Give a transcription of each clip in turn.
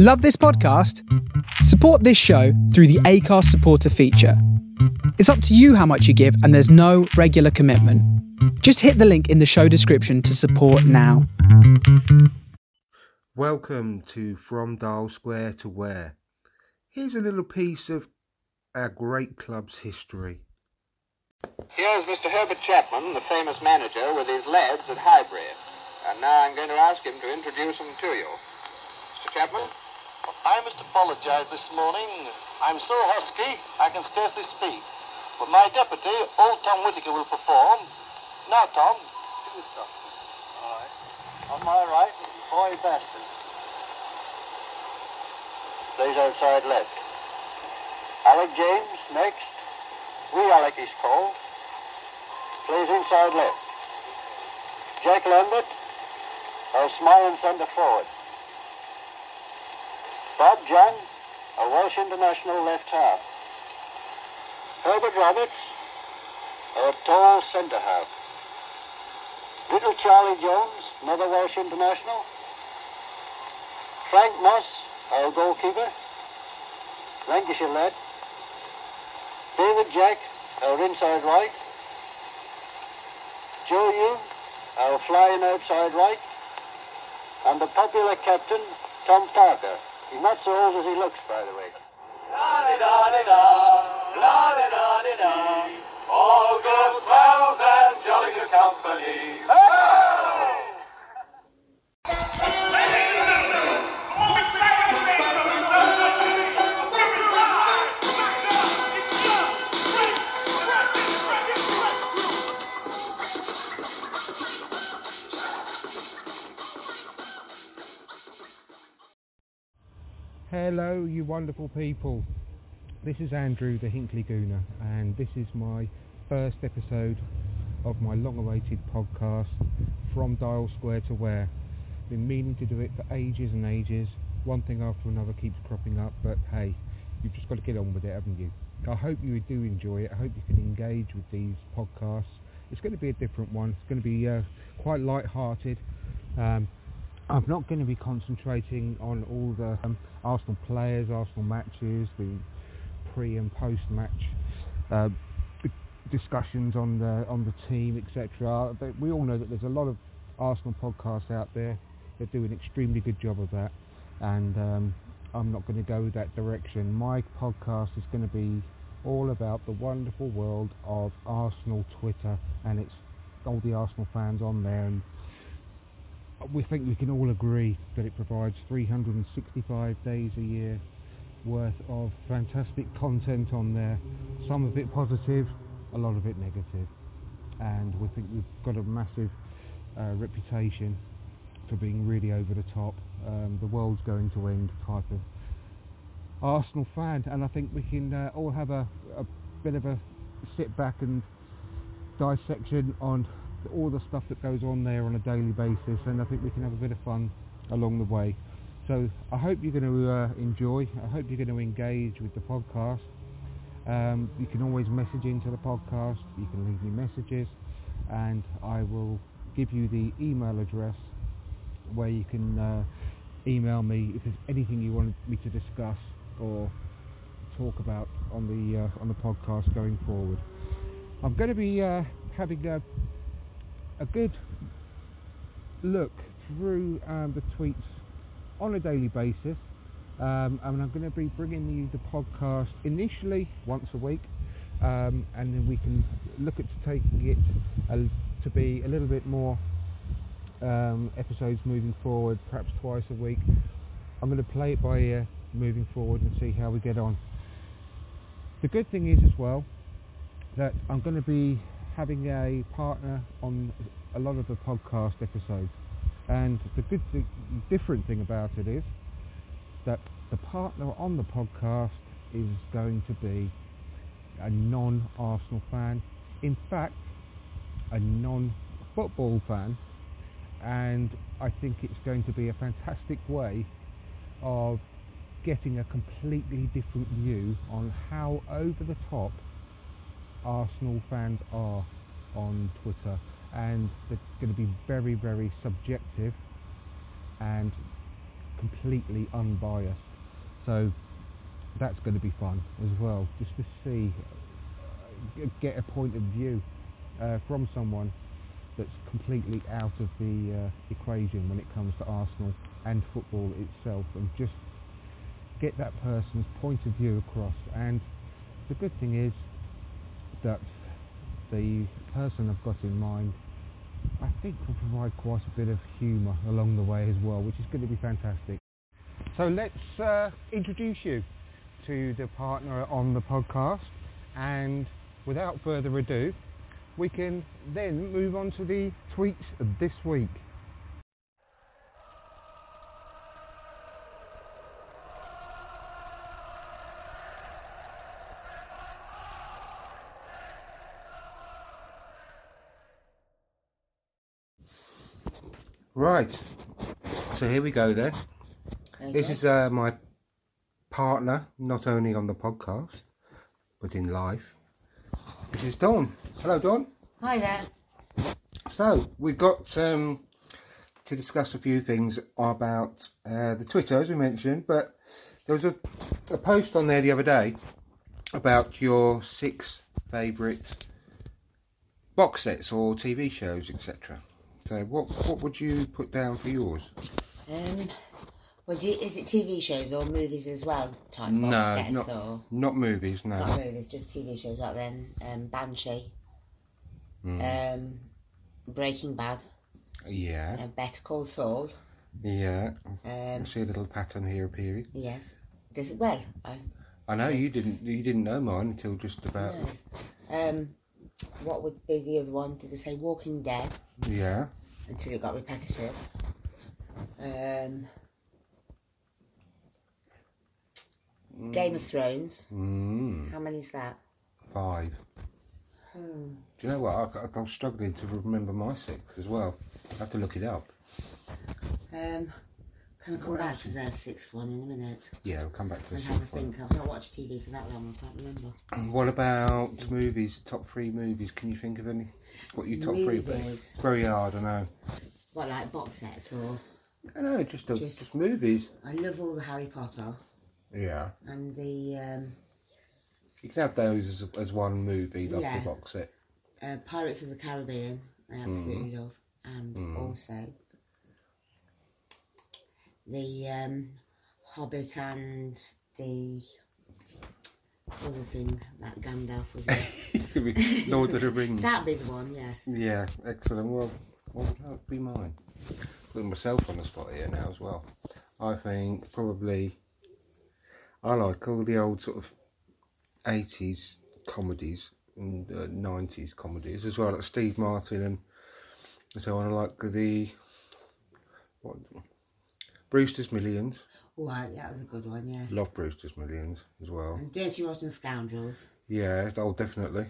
Love this podcast? Support this show through the Acast supporter feature. It's up to you how much you give, and there's no regular commitment. Just hit the link in the show description to support now. Welcome to From Dial Square to Where. Here's a little piece of our great club's history. Here's Mr. Herbert Chapman, the famous manager, with his lads at Highbury. And now I'm going to ask him to introduce them to you. Mr. Chapman? I must apologise this morning. I'm so husky I can scarcely speak. But my deputy, old Tom Whittaker, will perform. Now, Tom, this stuff. All right. On my right, boy Bastin. Plays outside left. Alec James, next. Wee Alec is called. Plays inside left. Jack Lambert, our smiling centre forward. Bob John, a Welsh international left half. Herbert Roberts, a tall centre half. Little Charlie Jones, another Welsh international. Frank Moss, our goalkeeper. Lancashire lad. David Jack, our inside right. Joe Hulme, our flying outside right. And the popular captain, Tom Parker. He's not so old as he looks, by the way. La di da di da, la di All good pals and jolly good company. Hello, you wonderful people. This is Andrew the Hinckley Gooner, and this is my first episode of my long awaited podcast, From Dial Square to Where. Been meaning to do it for ages and ages. One thing after another keeps cropping up, but hey, you've just got to get on with it, haven't you? I hope you do enjoy it. I hope you can engage with these podcasts. It's going to be a different one. It's going to be uh, quite light-hearted. Um, I'm not going to be concentrating on all the um, Arsenal players, Arsenal matches, the pre and post match uh, discussions on the on the team, etc. We all know that there's a lot of Arsenal podcasts out there that do an extremely good job of that, and um, I'm not going to go that direction. My podcast is going to be all about the wonderful world of Arsenal Twitter, and it's all the Arsenal fans on there and we think we can all agree that it provides 365 days a year worth of fantastic content on there. Some of it positive, a lot of it negative. And we think we've got a massive uh, reputation for being really over the top, um, the world's going to end type of Arsenal fan. And I think we can uh, all have a, a bit of a sit back and dissection on all the stuff that goes on there on a daily basis, and I think we can have a bit of fun along the way. So I hope you're going to uh, enjoy. I hope you're going to engage with the podcast. Um, you can always message into the podcast. You can leave me messages, and I will give you the email address where you can uh, email me if there's anything you want me to discuss or talk about on the uh, on the podcast going forward. I'm going to be uh, having a a good look through um, the tweets on a daily basis. Um, and I'm going to be bringing you the podcast initially once a week, um, and then we can look at taking it a, to be a little bit more um, episodes moving forward, perhaps twice a week. I'm going to play it by ear moving forward and see how we get on. The good thing is as well that I'm going to be having a partner on a lot of the podcast episodes. And the good thing, different thing about it is that the partner on the podcast is going to be a non-Arsenal fan. In fact, a non-football fan. And I think it's going to be a fantastic way of getting a completely different view on how over the top Arsenal fans are on Twitter, and it's going to be very, very subjective. And completely unbiased. So that's going to be fun as well, just to see, uh, get a point of view uh, from someone that's completely out of the uh, equation when it comes to Arsenal and football itself, and just get that person's point of view across. And the good thing is that the person I've got in mind, I think will provide quite a bit of humour along the way as well, which is going to be fantastic. So let's uh, introduce you to the partner on the podcast, and without further ado, we can then move on to the tweets of this week. Right. So here we go then. This is uh, my partner, not only on the podcast, but in life. This is Dawn. Hello, Dawn. Hi there. So we've got um, to discuss a few things about uh, the Twitter, as we mentioned, but there was a, a post on there the other day about your six favourite box sets or TV shows, etc. So what what would you put down for yours? Um, well, do you, is it TV shows or movies as well? Type no, sets not or not movies. No. not movies, just TV shows. Right then, um, Banshee, Hmm. um, Breaking Bad, Yeah, uh, Better Call Saul. yeah. Um, I see a little pattern here appearing. yes, this well, I I know you didn't you didn't know mine until just about no. Um, what would be the other one? Did they say Walking Dead yeah. Until it got repetitive? Um, Game of Thrones. Mm, How many is that? five. Hmm. Do you know what? I, I, I'm struggling to remember my six as well. I have to look it up. Um, can I come back to the sixth one in a minute Yeah, we'll come back to the and have a sixth one. think? I've not watched TV for that long. I can't remember. What about movies? Top three movies? Can you think of any? What you top three? Movies. It's very hard, I know. What like box sets or? I know, just, a, Just- just movies. I love all the Harry Potter Yeah. and the um, You can have those as, as one movie, like Yeah. the box set. uh, Pirates of the Caribbean. I absolutely Mm. love, and also the um, Hobbit and the other thing that Gandalf was in. Lord of the Rings. That'd be the one. Yes. Yeah, excellent. Well, what would that be mine? Putting myself on the spot here now as well. I think probably I like all the old sort of eighties comedies and uh, nineties comedies as well, like Steve Martin and so on. I like the what Brewster's Millions. Right, that was a good one. Yeah. Love Brewster's Millions as well. And Dirty Rotten Scoundrels. Yeah, oh definitely.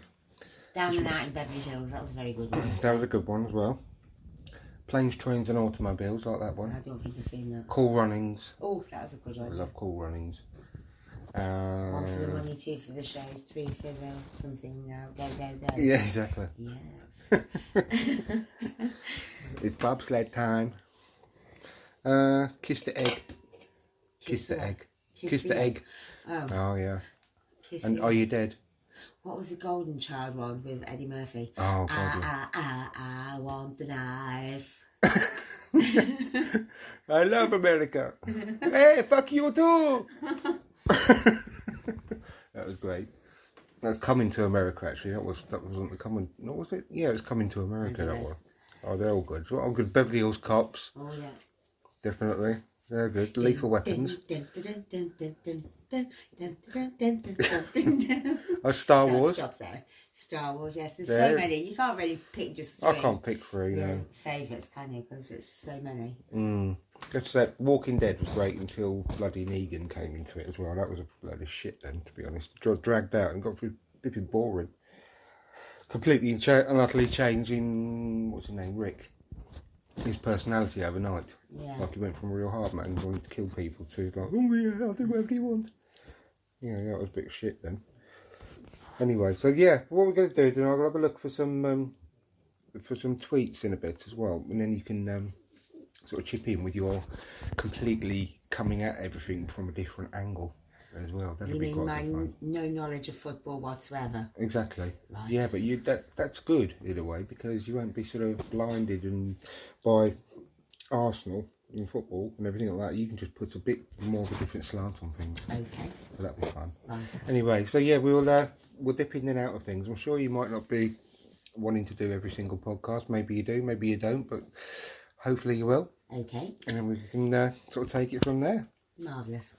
Down and Out in Beverly Hills, that was a very good one. That was a good one as well. Planes, Trains and Automobiles, like that one. I don't think I've seen that. Cool Runnings. Oh, that was a good I one. love Cool Runnings. One for the Um, money, two for the shows, three for the something now. Go, go, go. yeah, exactly. Yes. It's bobsled time. Uh, kiss the egg. Kiss, the egg. Kiss, the, egg. Oh, Oh yeah. kiss And the are egg. you dead? What was the Golden Child one with Eddie Murphy? Oh god. I, I, I, I want the knife. I love America. hey, fuck you too. that was great. That's coming to America actually. That was that wasn't the coming. What was it? Yeah, it was coming to America. That one. Oh, they're all good. All good. Beverly Hills Cops, Oh, yeah. definitely. They're good. Lethal Weapons. oh, Star Wars. Stop there. Star Wars, yes. There's there. so many. You can't really pick just three. I can't pick three, no. Favourites, can you? Because it's so many. Mm. That's that. Walking Dead was great until bloody Negan came into it as well. That was a load of shit then, to be honest. dragged out and got through dipping boring. Completely and utterly changing. What's his name? Rick his personality overnight. Yeah. Like he went from a real hard man wanting to kill people to like, oh yeah, I'll do whatever you want. Yeah, that was a bit of shit then. Anyway, so yeah, what we're going to do, then I'll have a look for some um, for some tweets in a bit as well, and then you can um, sort of chip in with your completely coming at everything from a different angle as well. That'd You be mean my n- no knowledge of football whatsoever? Exactly. Right. Yeah, but you that that's good in a way because you won't be sort of blinded and by Arsenal in football and everything like that. You can just put a bit more of a different slant on things. Okay, So that'd be fun. right. Anyway, so yeah, we'll uh, we'll dip in and out of things. I'm sure you might not be wanting to do every single podcast. Maybe you do, maybe you don't, but hopefully you will, Okay, and then we can uh, sort of take it from there. marvellous.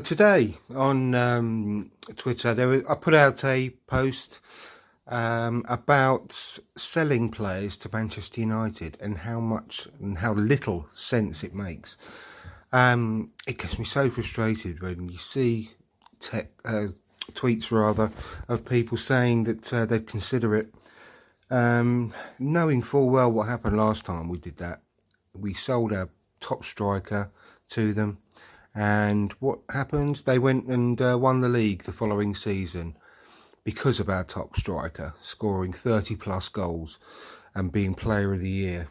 Today on um, Twitter, there was, I put out a post um, about selling players to Manchester United and how much and how little sense it makes. Um, it gets me so frustrated when you see te- uh, tweets rather of people saying that uh, they'd consider it, um, knowing full well what happened last time we did that. We sold our top striker to them. And what happened? They went and uh, won the league the following season because of our top striker scoring 30 plus goals and being player of the year.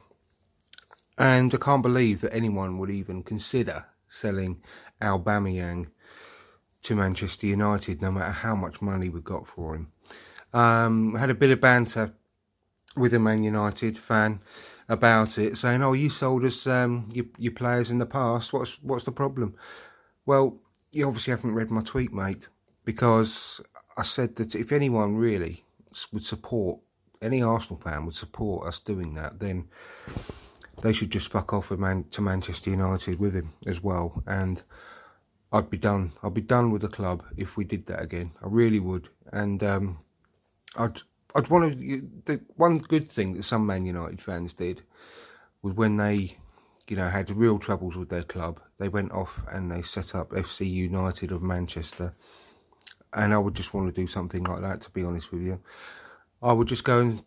And I can't believe that anyone would even consider selling Aubameyang to Manchester United, no matter how much money we got for him. Um, had a bit of banter with a Man United fan about it, saying, "Oh, you sold us um, your, your players in the past. What's what's the problem?" Well, you obviously haven't read my tweet, mate, because I said that if anyone really would support any Arsenal fan would support us doing that, then they should just fuck off Man- to Manchester United with him as well, and I'd be done. I'd be done with the club if we did that again. I really would, and um, I'd I'd want to. The one good thing that some Man United fans did was when they, you know, had real troubles with their club. They went off and they set up FC United of Manchester, and I would just want to do something like that. To be honest with you, I would just go and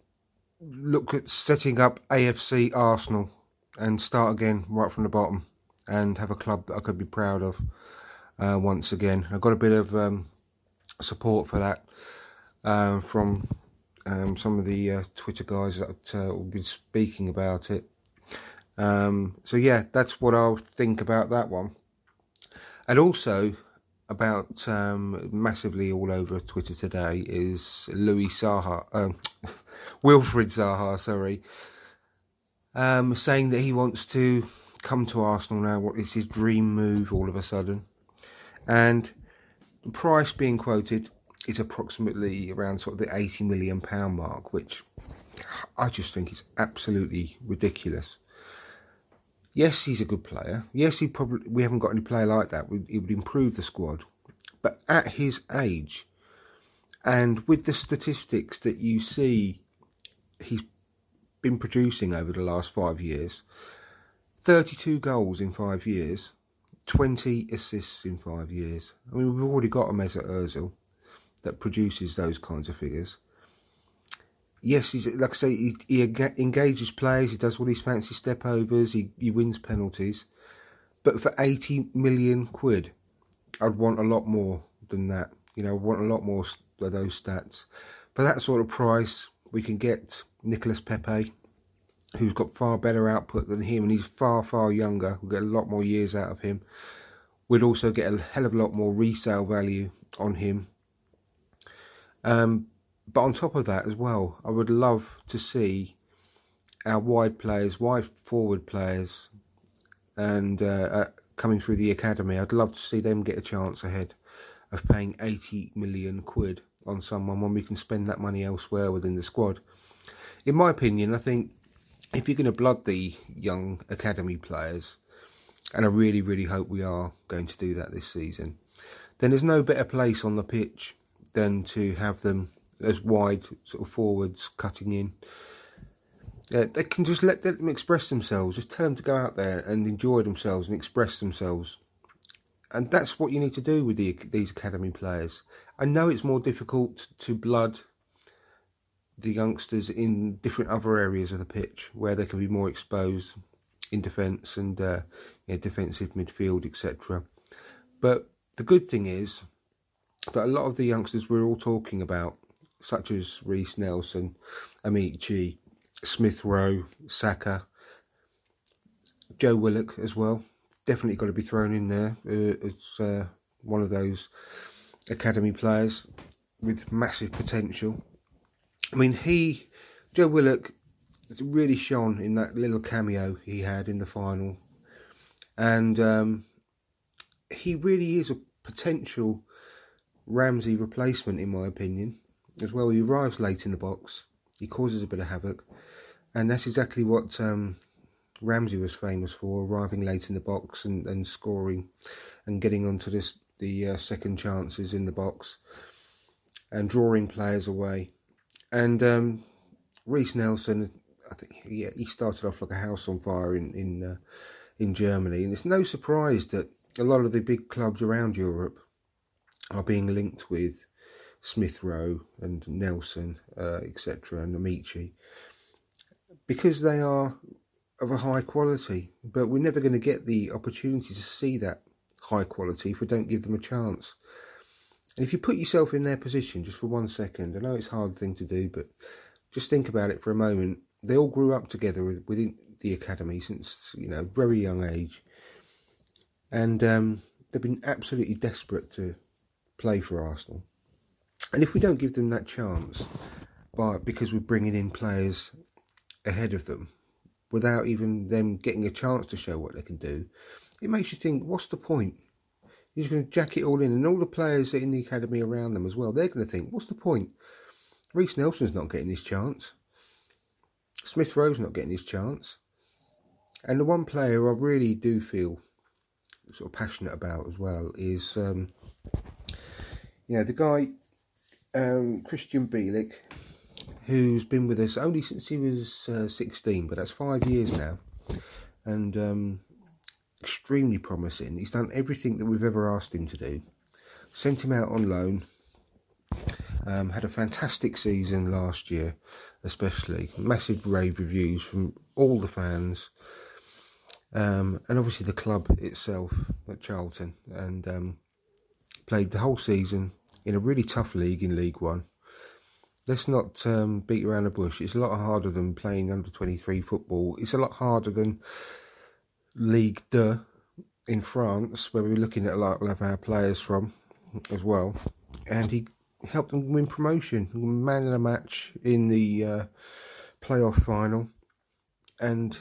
look at setting up AFC Arsenal and start again right from the bottom and have a club that I could be proud of uh, once again. I got a bit of um, support for that um, from um, some of the uh, Twitter guys that uh, will be speaking about it. Um, so yeah, that's what I'll think about that one, and also about um, massively all over Twitter today is Louis Saha, um, Wilfried Zaha, sorry, um, saying that he wants to come to Arsenal now. What is his dream move all of a sudden? And the price being quoted is approximately around sort of the 80 million pound mark, which I just think is absolutely ridiculous. Yes, he's a good player. Yes, he probably we haven't got any player like that. He would improve the squad, but at his age, and with the statistics that you see, he's been producing over the last five years. 32 goals in five years, 20 assists in five years. I mean, we've already got a Mesut Ozil that produces those kinds of figures. Yes, he's like I say, he, he engages players. He does all these fancy step overs. He, he wins penalties, but for eighty million quid, I'd want a lot more than that. You know, I want a lot more of those stats. For that sort of price, we can get Nicolas Pepe, who's got far better output than him, and he's far far younger. We'll get a lot more years out of him. We'd also get a hell of a lot more resale value on him. Um, but on top of that as well, I would love to see our wide players, wide forward players, and uh, uh, coming through the academy. I'd love to see them get a chance ahead of paying 80 million quid on someone when we can spend that money elsewhere within the squad. In my opinion, I think if you're going to blood the young academy players, and I really, really hope we are going to do that this season, then there's no better place on the pitch than to have them as wide sort of forwards cutting in. Yeah, they can just let them express themselves. Just tell them to go out there and enjoy themselves and express themselves. And that's what you need to do with the, these academy players. I know it's more difficult to blood the youngsters in different other areas of the pitch where they can be more exposed in defence and uh, know, defensive midfield, etc. But the good thing is that a lot of the youngsters we're all talking about, such as Reiss Nelson, Amaechi, Smith Rowe, Saka, Joe Willock as well, definitely got to be thrown in there uh, uh, one of those academy players with massive potential. I mean, he, Joe Willock, really shone in that little cameo he had in the final, and um, he really is a potential Ramsey replacement, in my opinion. As well, he arrives late in the box, he causes a bit of havoc, and that's exactly what um, Ramsey was famous for: arriving late in the box and, and scoring, and getting onto this the uh, second chances in the box, and drawing players away. And um, Reiss Nelson, I think he, he started off like a house on fire in in uh, in Germany, and it's no surprise that a lot of the big clubs around Europe are being linked with Smith Rowe and Nelson, uh, etc., and Amaechi, because they are of a high quality. But we're never going to get the opportunity to see that high quality if we don't give them a chance. And if you put yourself in their position just for one second, I know it's a hard thing to do, but just think about it for a moment. They all grew up together within the academy since you know very young age, and um, they've been absolutely desperate to play for Arsenal. And if we don't give them that chance, by because we're bringing in players ahead of them, without even them getting a chance to show what they can do, it makes you think, what's the point? He's going to jack it all in, and all the players in the academy around them as well. They're going to think, what's the point? Reiss Nelson's not getting his chance. Smith Rowe's not getting his chance. And the one player I really do feel sort of passionate about as well is, um, you know, the guy um, Krystian Bielik, who's been with us only since he was uh, 16, but that's five years now, and um, extremely promising. He's done everything that we've ever asked him to do. Sent him out on loan. Um, had a fantastic season last year, especially massive rave reviews from all the fans, um, and obviously the club itself at Charlton, and um, played the whole season in a really tough league in League One. Let's not um, beat around the bush. It's a lot harder than playing under 23 football. It's a lot harder than League Deux in France, where we're looking at a lot of our players from as well. And he helped them win promotion, man of the match in the uh, playoff final. And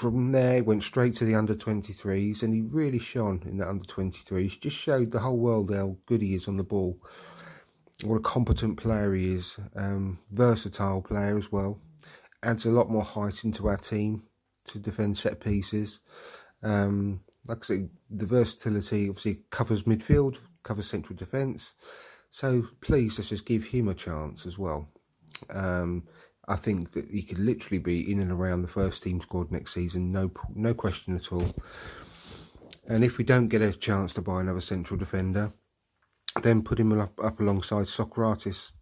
from there, went straight to the under 23s, and he really shone in the under 23s. Just showed the whole world how good he is on the ball, what a competent player he is, um, versatile player as well. Adds a lot more height into our team to defend set pieces. Um, like I say, the versatility obviously covers midfield, covers central defence. So please, let's just give him a chance as well. Um, I think that he could literally be in and around the first team squad next season, no no question at all. And if we don't get a chance to buy another central defender, then put him up, up alongside Sokratis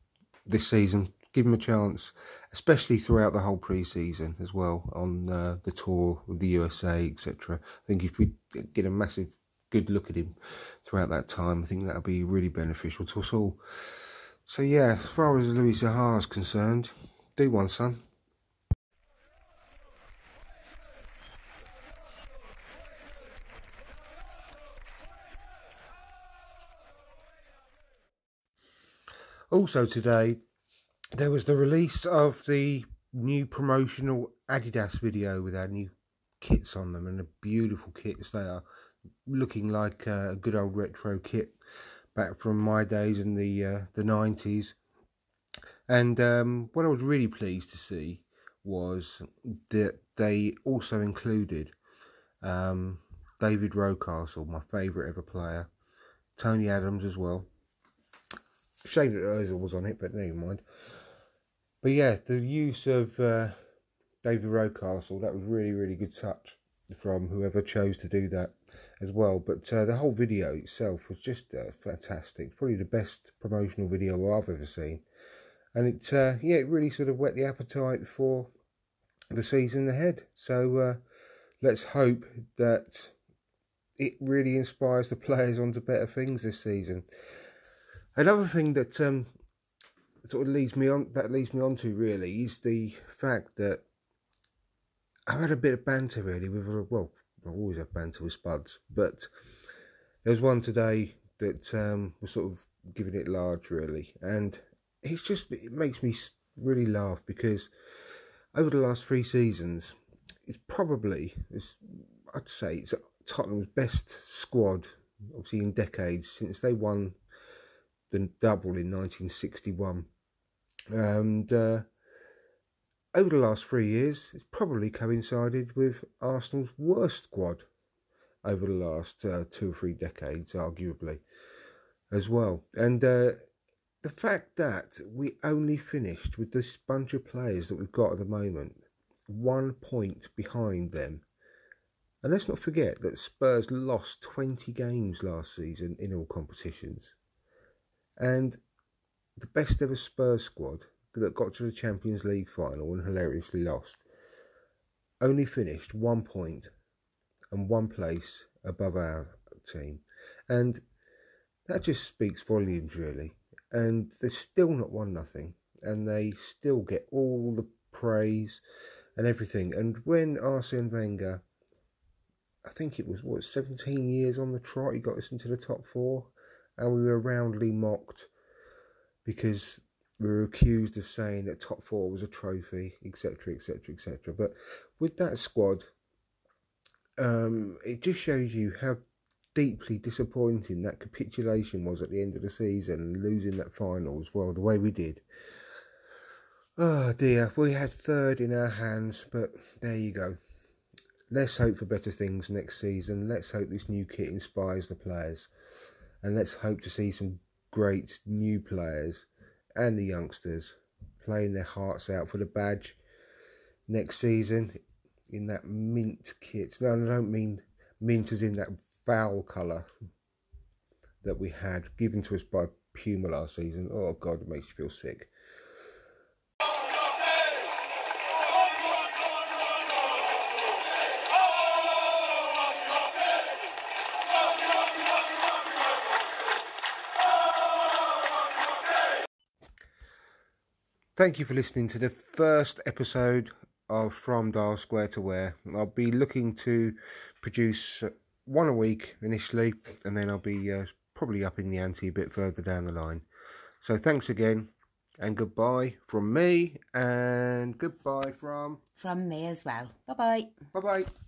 this season. Give him a chance, especially throughout the whole pre-season as well on uh, the tour with the USA, etc. I think if we get a massive good look at him throughout that time, I think that'll be really beneficial to us all. So yeah, as far as Louis Zaha is concerned, do one, son. Also today, there was the release of the new promotional Adidas video with our new kits on them and the beautiful kits they are looking like a good old retro kit back from my days in the uh, the 90s and um, what I was really pleased to see was that they also included um, David Rocastle, my favourite ever player, Tony Adams as well. Shame that Ozil was on it, but never mind. But yeah, the use of uh, David Rocastle. That was really, really good touch from whoever chose to do that as well. But uh, the whole video itself was just uh, fantastic. Probably the best promotional video I've ever seen. And it, uh, yeah, it really sort of whet the appetite for the season ahead. So uh, let's hope that it really inspires the players onto better things this season. Another thing that um, sort of leads me on that leads me on to really is the fact that I've had a bit of banter really with well, I always have banter with Spuds, but there's one today that um, was sort of giving it large really, and it's just it makes me really laugh because over the last three seasons, it's probably it's, I'd say it's Tottenham's best squad, obviously in decades since they won the double in 1961, and. Uh, over the last three years, it's probably coincided with Arsenal's worst squad over the last uh, two or three decades, arguably, as well. And uh, the fact that we only finished with this bunch of players that we've got at the moment, one point behind them. And let's not forget that Spurs lost 20 games last season in all competitions. And the best ever Spurs squad that got to the Champions League final and hilariously lost only finished one point and one place above our team. And that just speaks volumes, really. And they're still not won nothing, and they still get all the praise and everything. And when Arsene Wenger, I think it was what 17 years on the trot, he got us into the top four, and we were roundly mocked because we were accused of saying that top four was a trophy, etc., etc., etc. But with that squad, um, it just shows you how deeply disappointing that capitulation was at the end of the season, losing that final as well, the way we did. Oh dear, we had third in our hands, but there you go. Let's hope for better things next season. Let's hope this new kit inspires the players. And let's hope to see some great new players and the youngsters playing their hearts out for the badge next season in that mint kit. No, I don't mean mint as in that foul colour that we had given to us by Puma last season. Oh God, it makes you feel sick. Thank you for listening to the first episode of From Dial Square to Where. I'll be looking to produce one a week initially, and then I'll be uh, probably upping the ante a bit further down the line. So thanks again, and goodbye from me, and goodbye from From me as well. Bye bye. Bye bye.